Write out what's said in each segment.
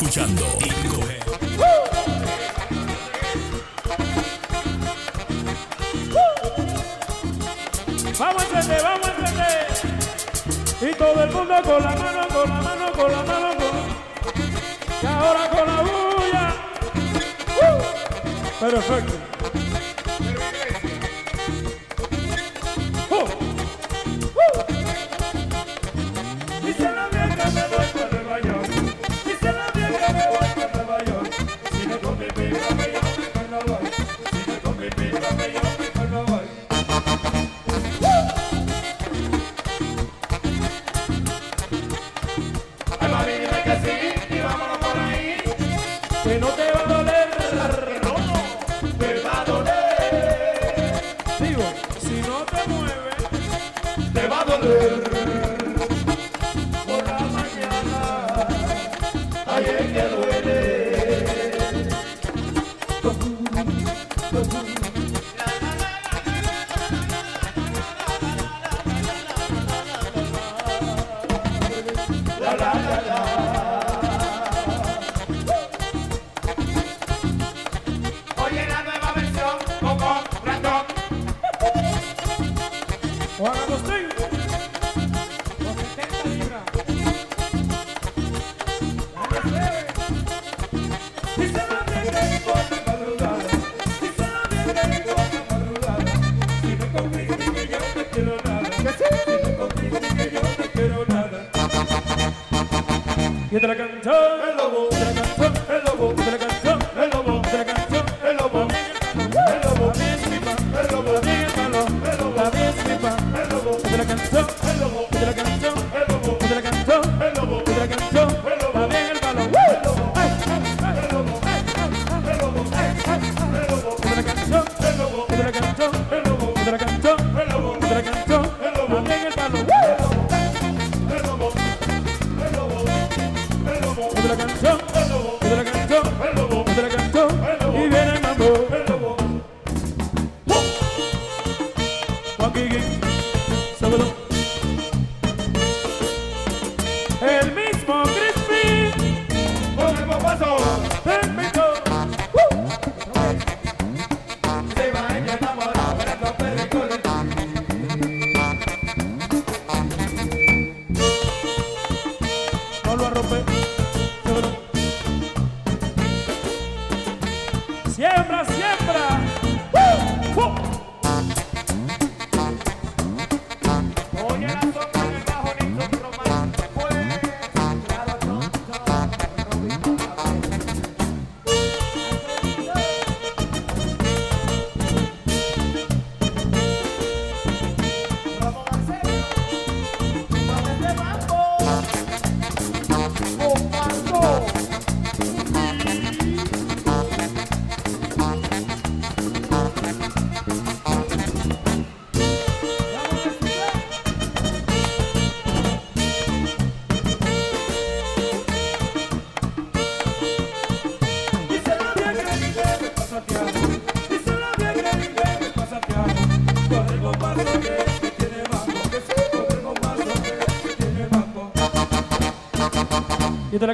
escuchando Vamos a encender, vamos a encender. Y todo el mundo con la mano, con la mano, con la mano, con la... Y ahora con la bulla. ¡Uh! Perfecto.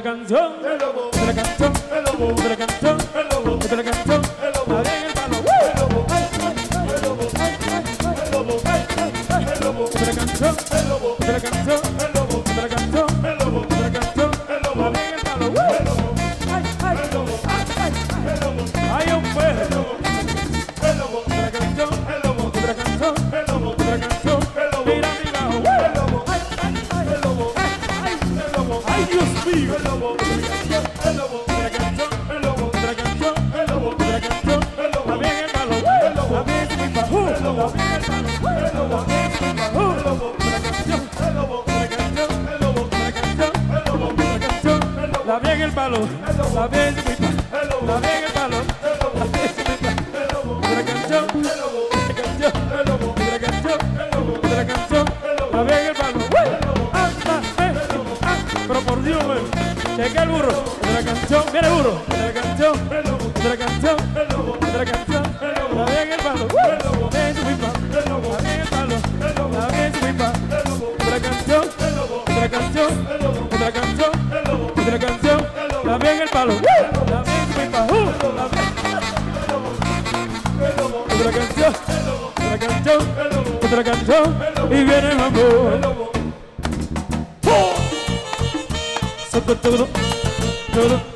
感觉。pega el balón, la vez la pega el balón, la vez la canción, la canción, la canción, la canción, la pega el balón, anda, eh, ah, pero por Dios, el burro, la canción, viene el burro, la canción, la canción, palo. Otra canción, otra canción, otra canción y viene el mambo. Todo, todo, todo.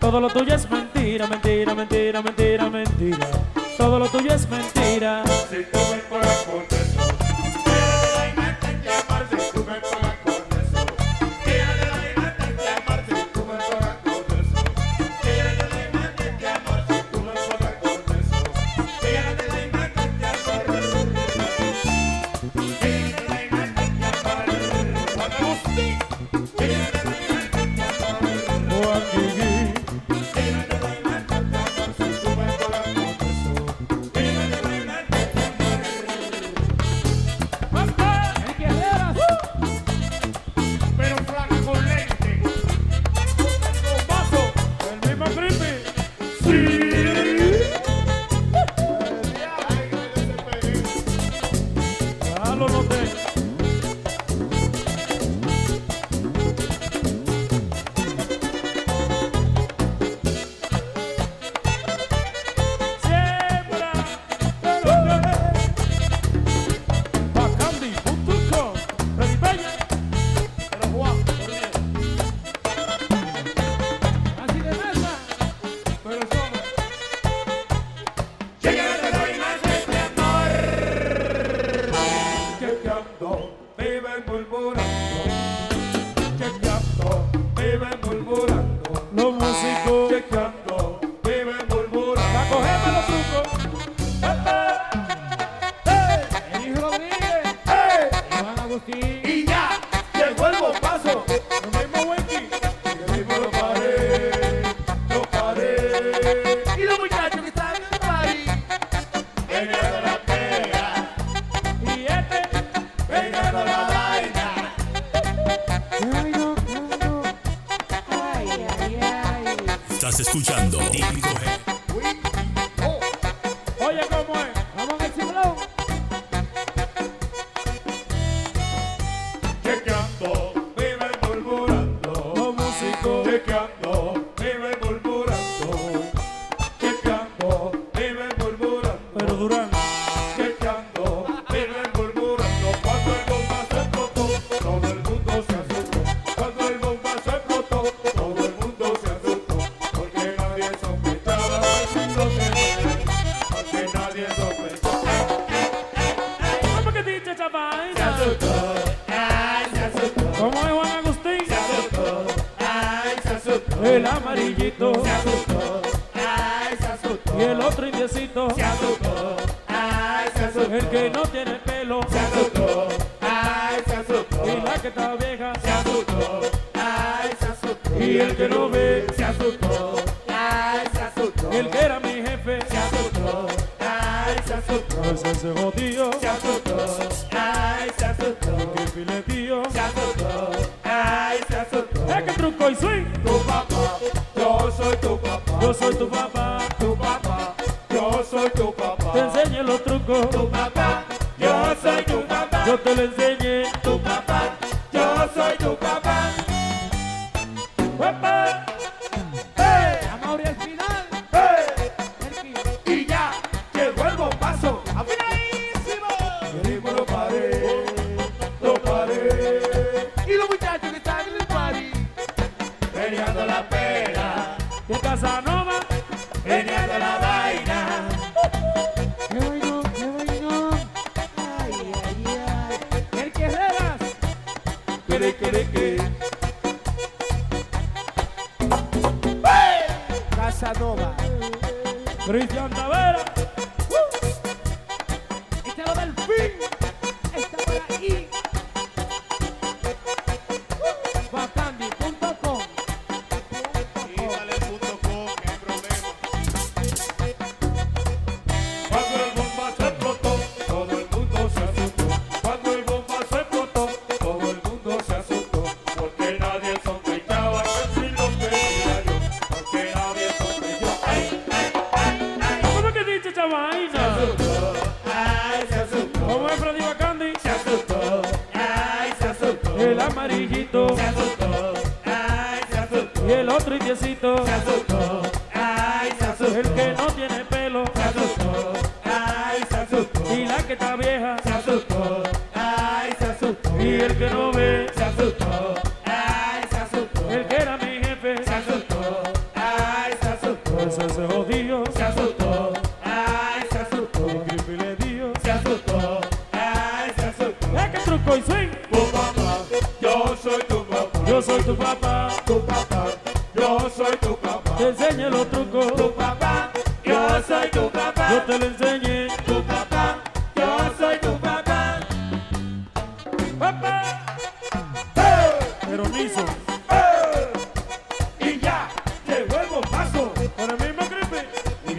Todo lo tuyo es Yo soy tu papá, tu papá, yo soy tu papá. Te enseño los trucos, tu papá, yo soy tu papá. Yo te lo enseño.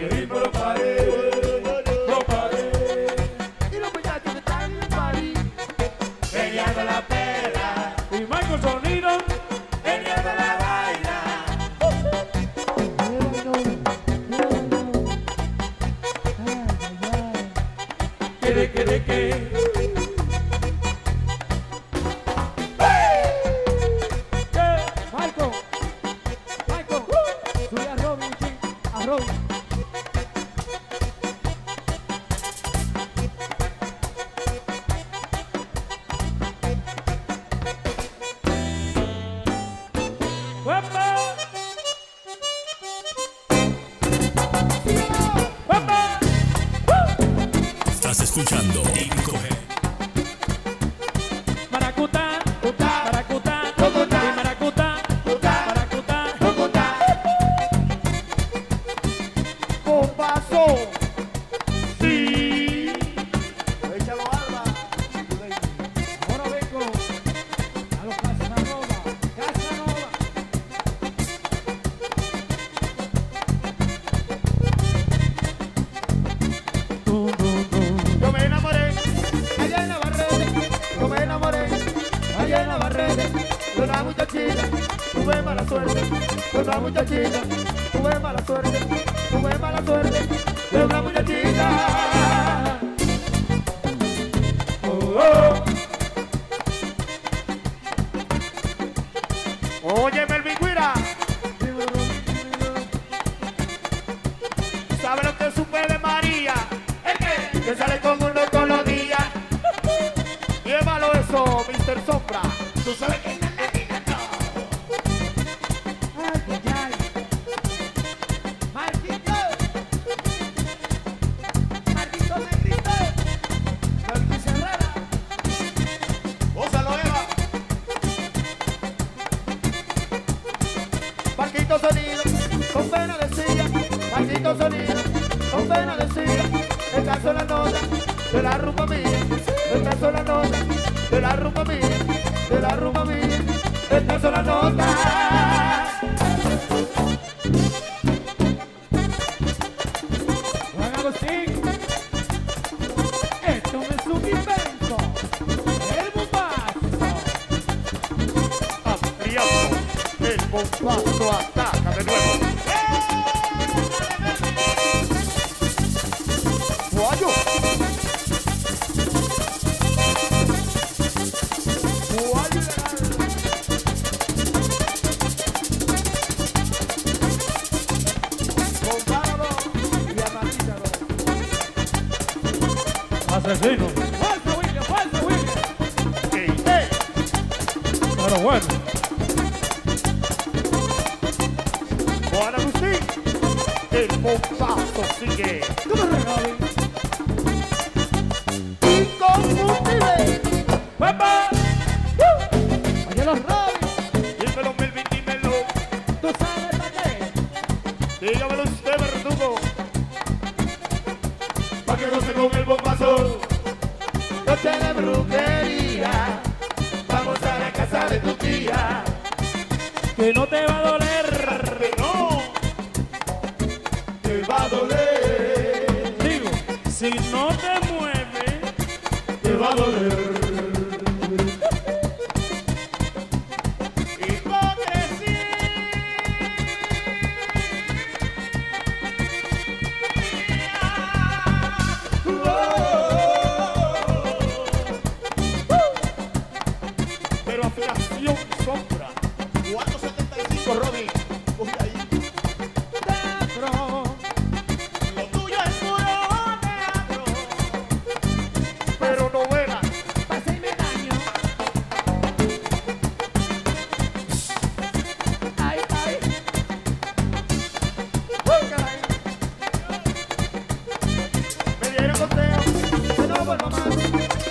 Chegri pro parede. Estas son las de la rumba mía. Estas son las de la rumba mía. De la rumba mía. Estas son las.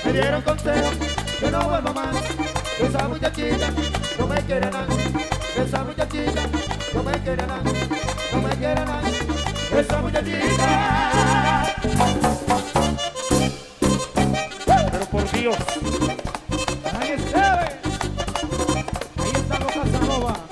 Me dieron consejo que no vuelva más. Que esa muchachita no me quiere nada. Esa muchachita no me quiere nada. No me quiere nada. Esa muchachita. Pero por Dios. Ahí está, ahí está los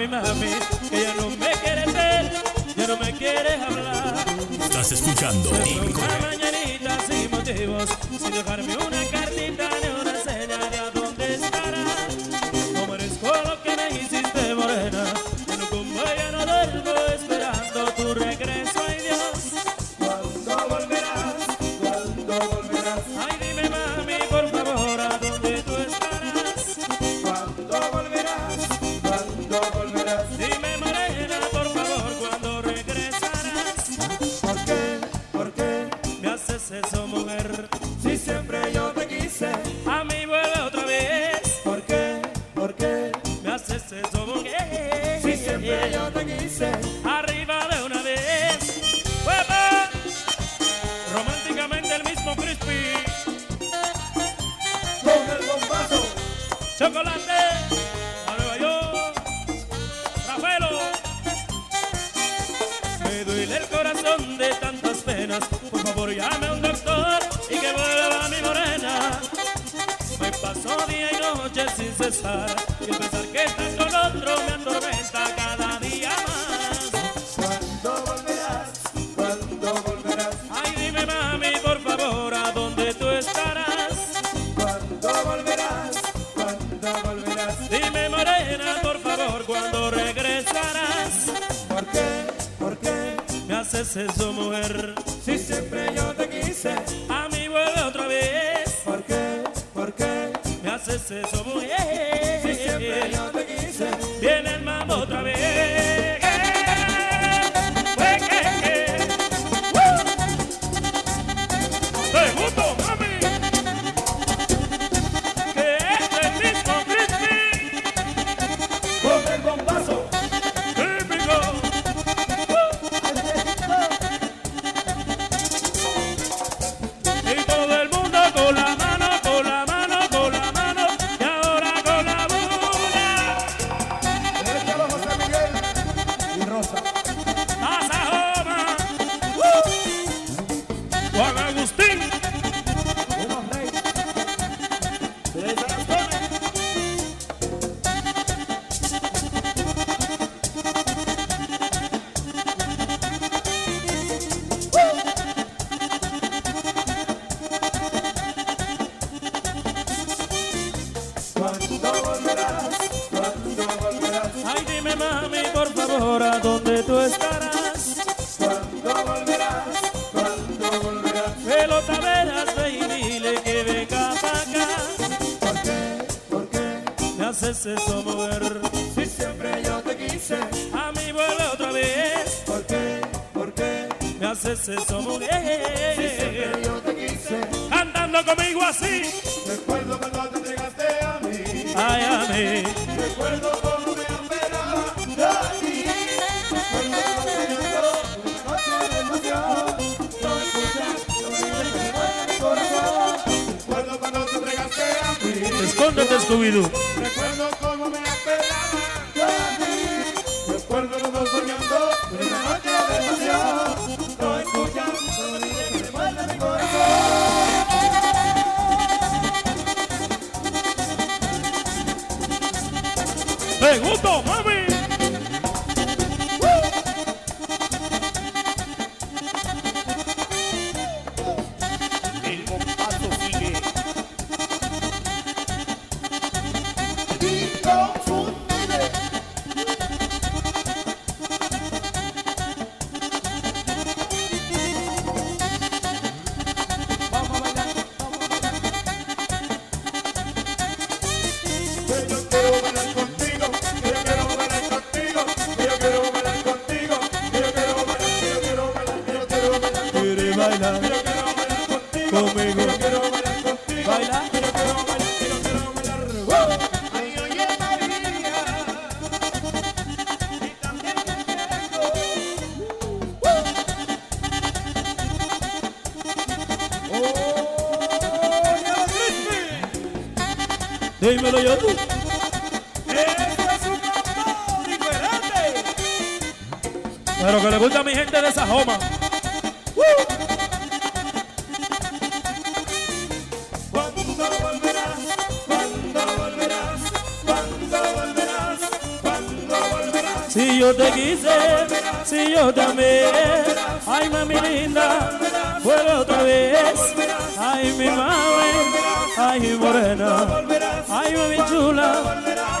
mami, mami. Si siempre yo te quise. Viene el mambo otra vez.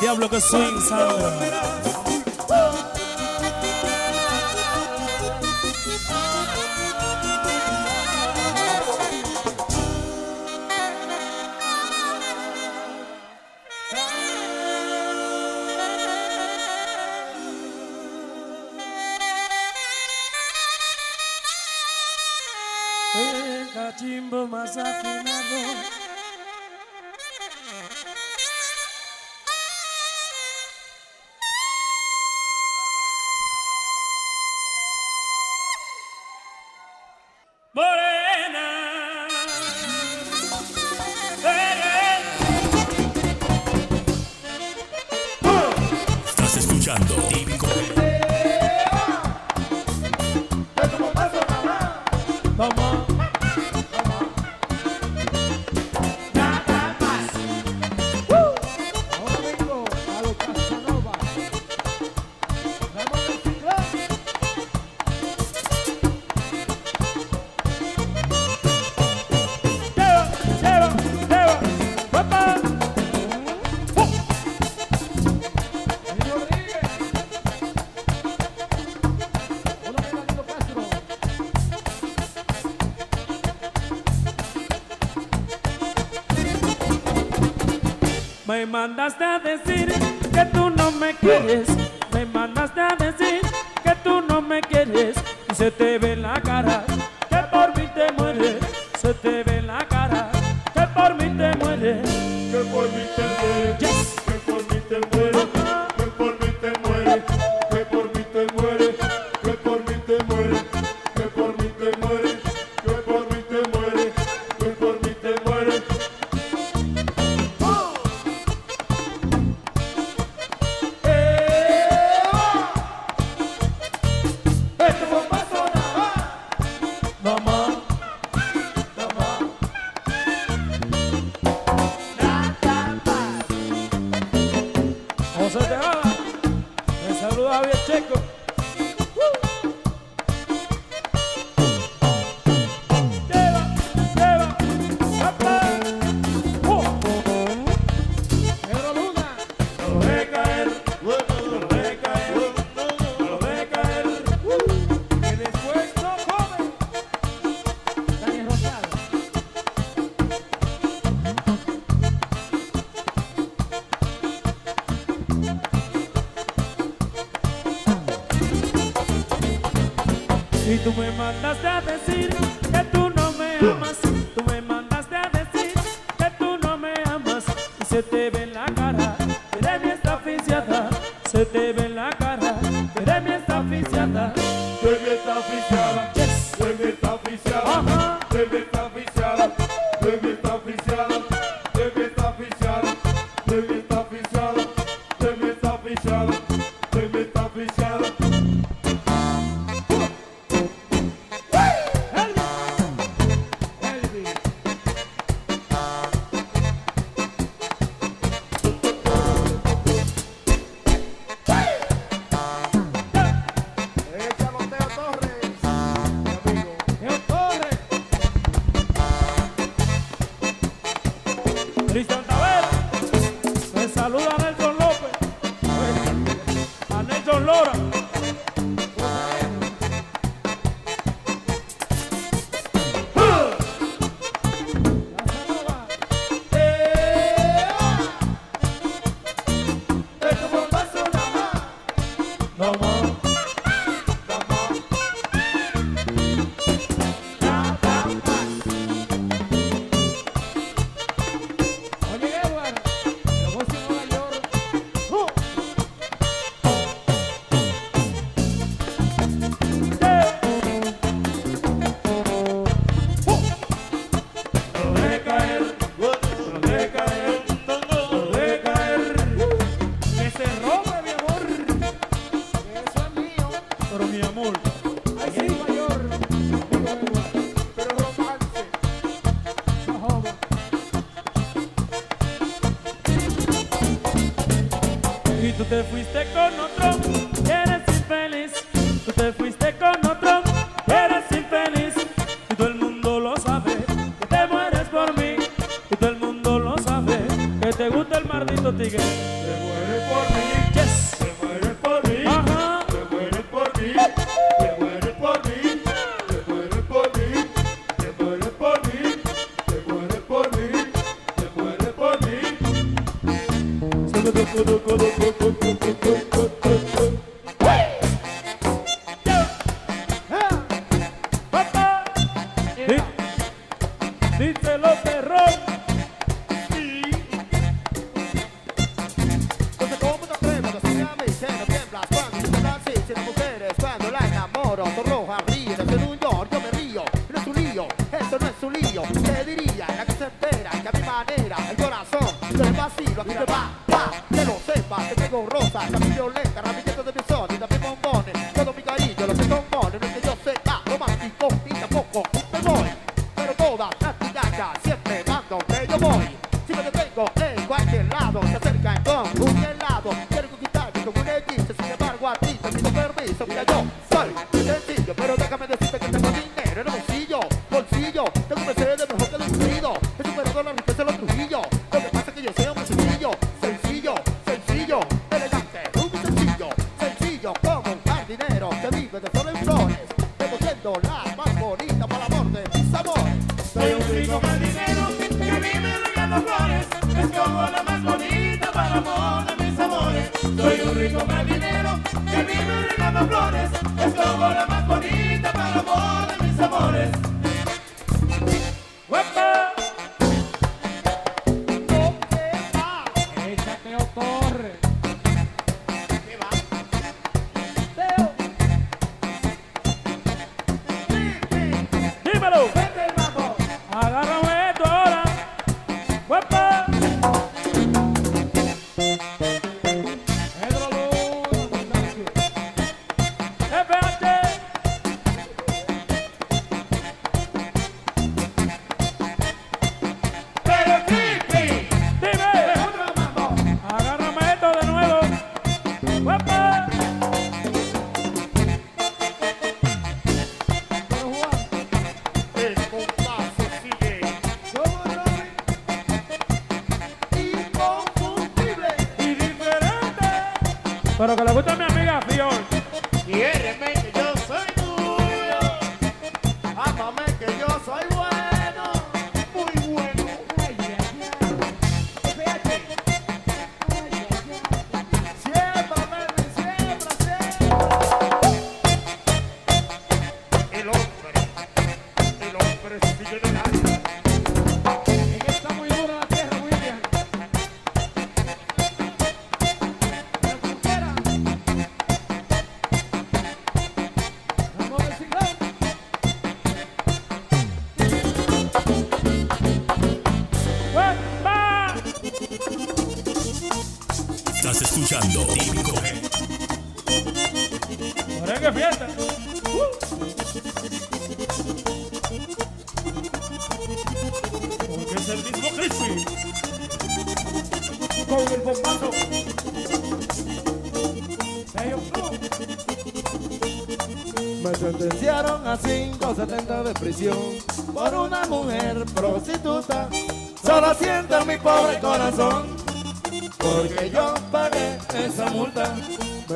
Diablo que swing, Sandra. mandaste a decir que tú no me quieres, me mandaste a decir que tú no me quieres y se te ve la cara. oficial, de mesa oficial.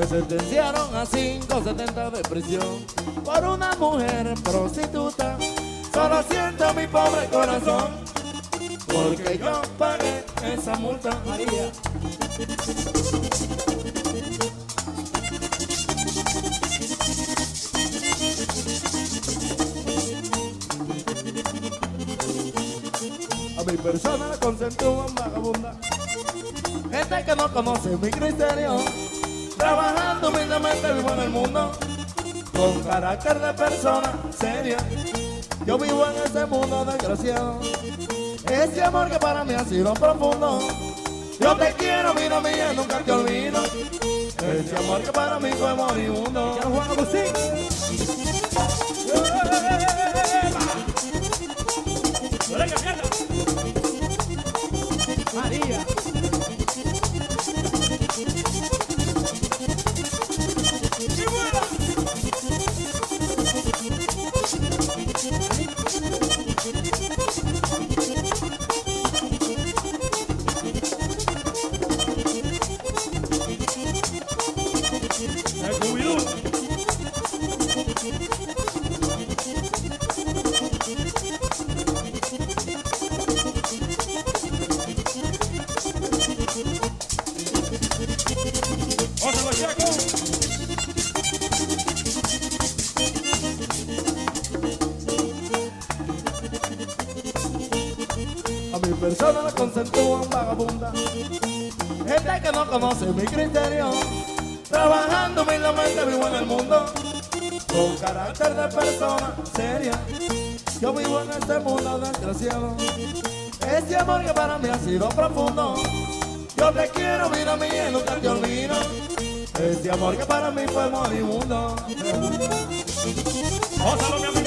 sentenciaron a 570 de prisión por una mujer prostituta. Solo siento mi pobre corazón porque yo pagué esa multa, María. A mi persona la consentúan vagabunda, gente que no conoce mi criterio estúpidamente vivo en el mundo con carácter de persona seria. Yo vivo en este mundo desgraciado. Ese amor que para mí ha sido profundo. Yo te quiero, vida mía, nunca te olvido. Ese amor que para mí fue moribundo. En el mundo. Con carácter de persona seria. Yo vivo en este mundo desgraciado. Este amor que para mí ha sido profundo. Yo te quiero, vida mía, nunca te olvido. Este amor que para mí fue moribundo. Gózalo, mi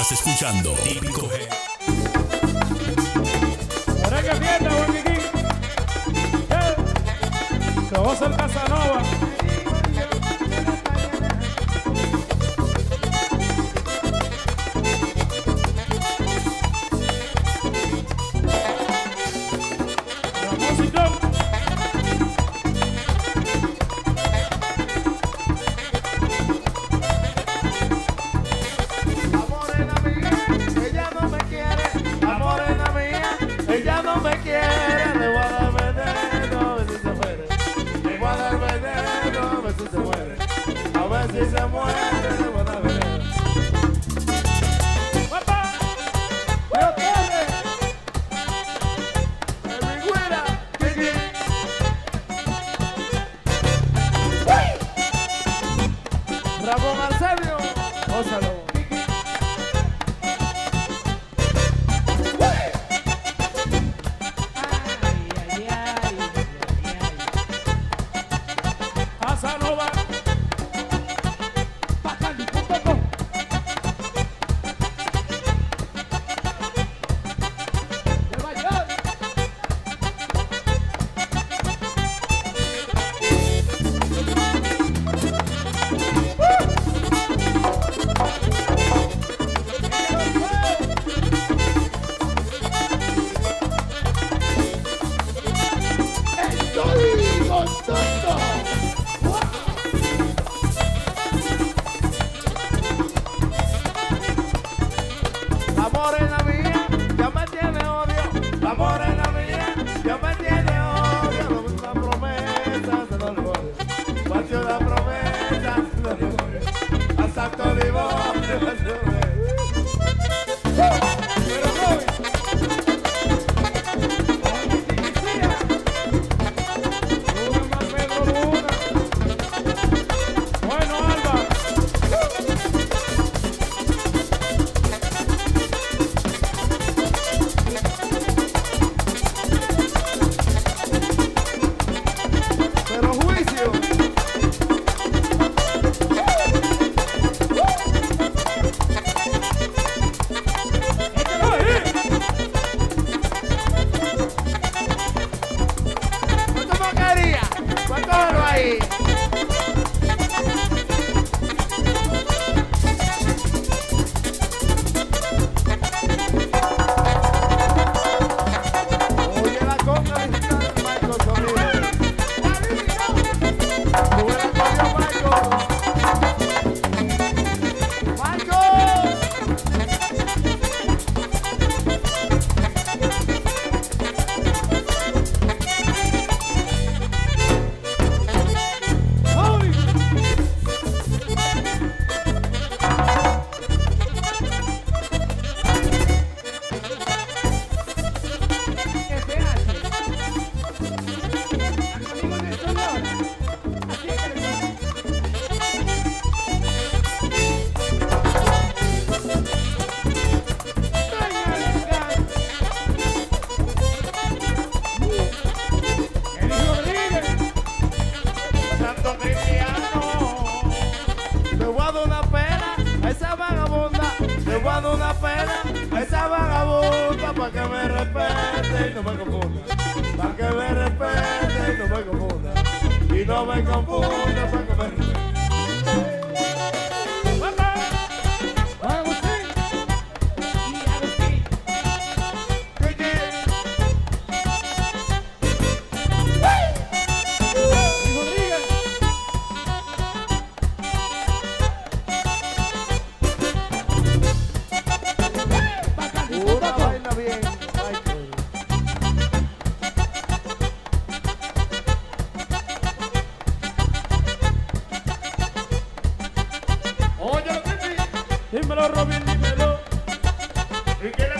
Estás escuchando Típico G. Ahora que fiesta. Eh, Se goza el Casanova. Dímelo, Robin, dímelo. ¿Y qué le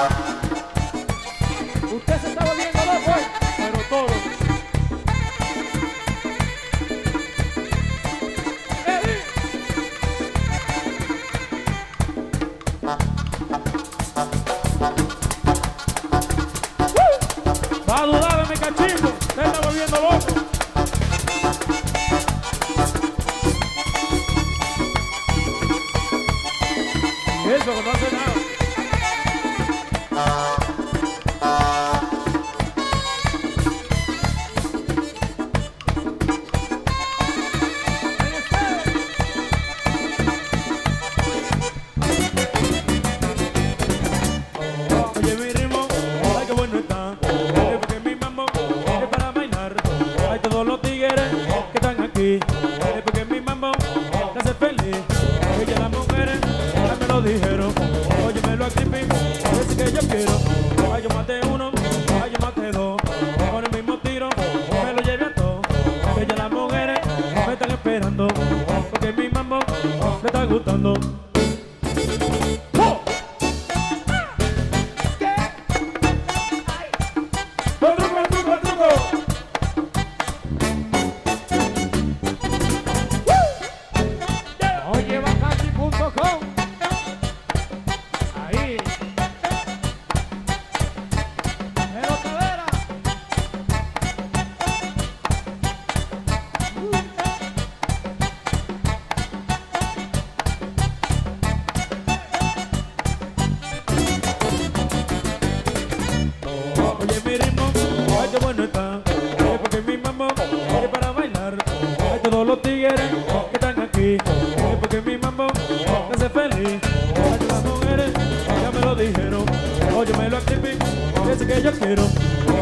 baby, que yo quiero.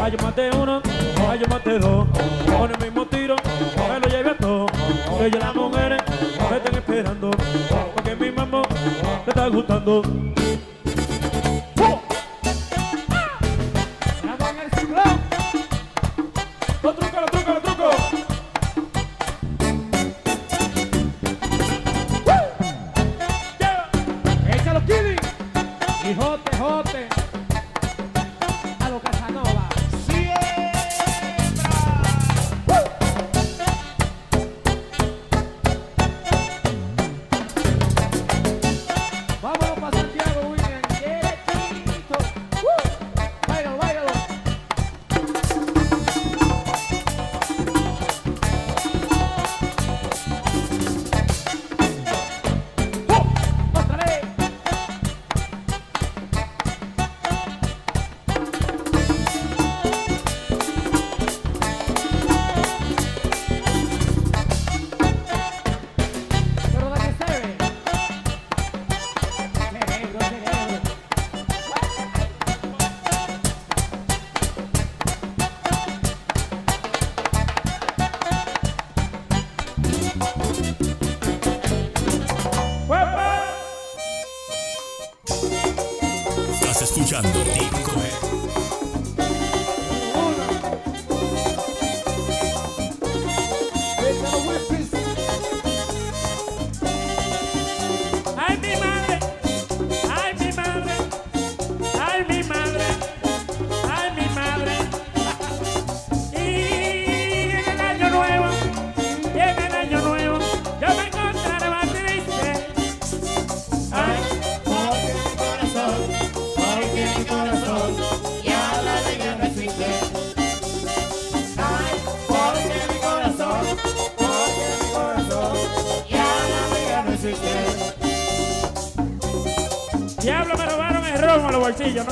Ay, yo maté uno, ay, yo maté dos. Con el mismo tiro, me lo lleve a todo. Que ya las mujeres me están esperando. Porque mi mamá te está gustando.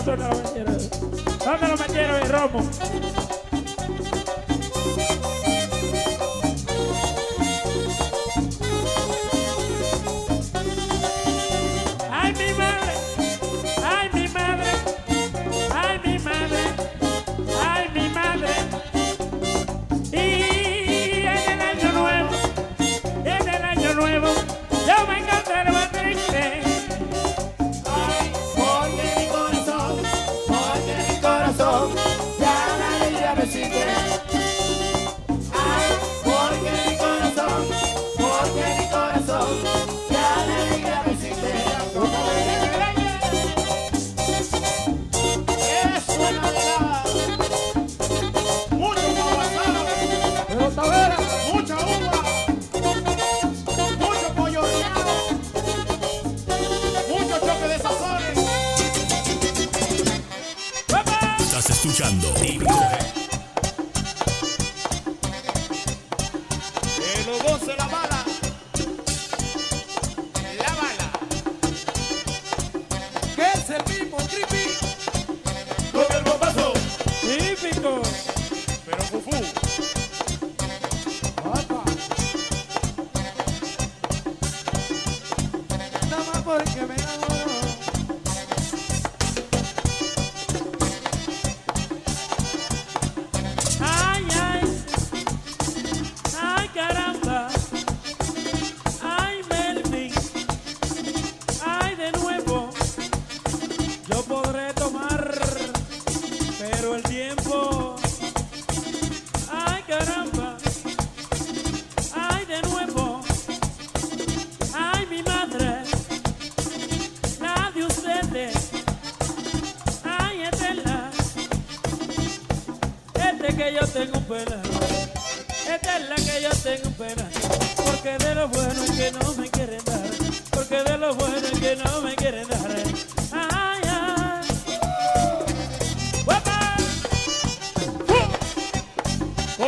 Dámelo mañana, dámelo mañana, mi romo.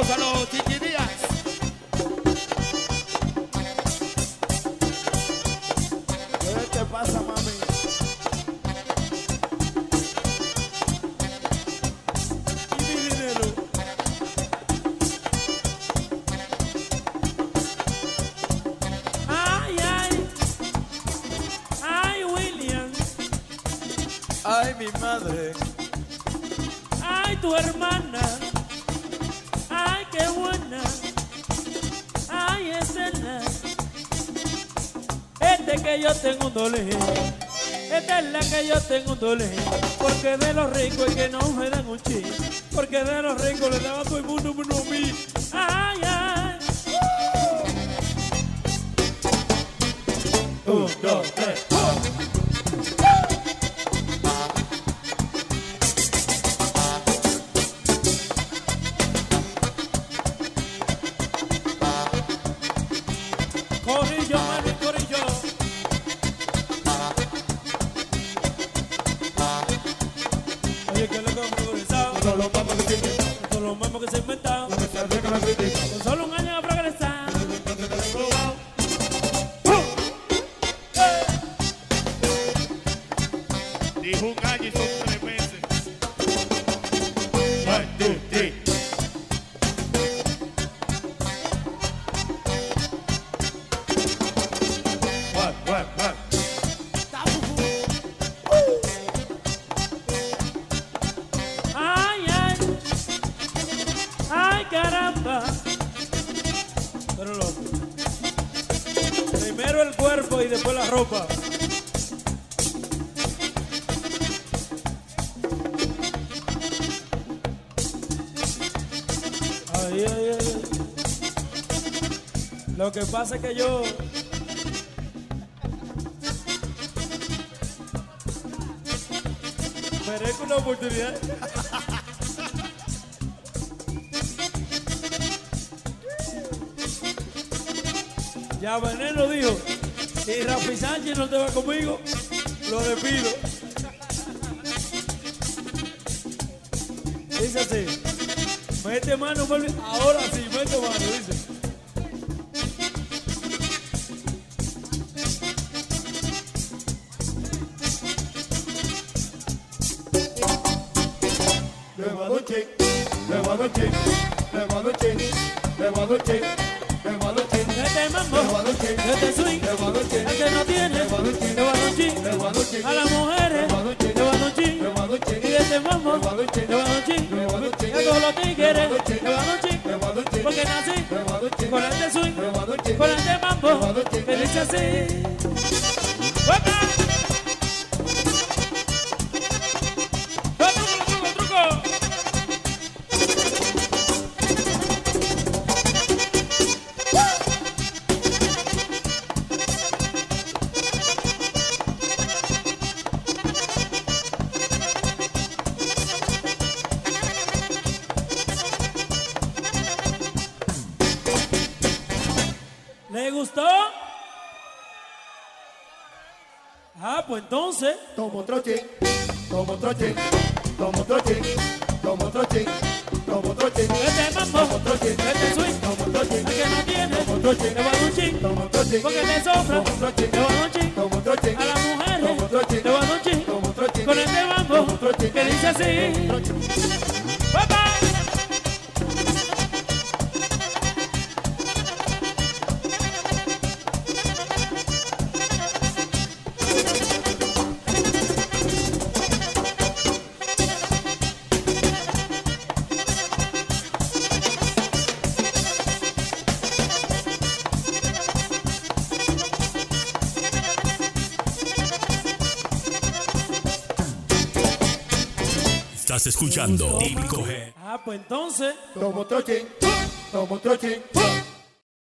Ósalo, tiquití. un. Esta es la que yo tengo un dolé. Porque de los ricos es que no me dan un ching. Porque de los ricos le daba todo el mundo un Lo que pasa es que yo. Merezco una oportunidad. Ya Veneno dijo, si Rafi Sánchez no te va conmigo, lo despido. Dice así, mete mano, ahora sí, mete mano, dice. A las mujeres, le va a. Y de este mambo, le va a a todos los tigres, le va a. Porque nací con este swing, con este mambo, que dice así. Tomo escuchando Típico Head. Ah, pues entonces. Tomo otro chic, tomo otro chic,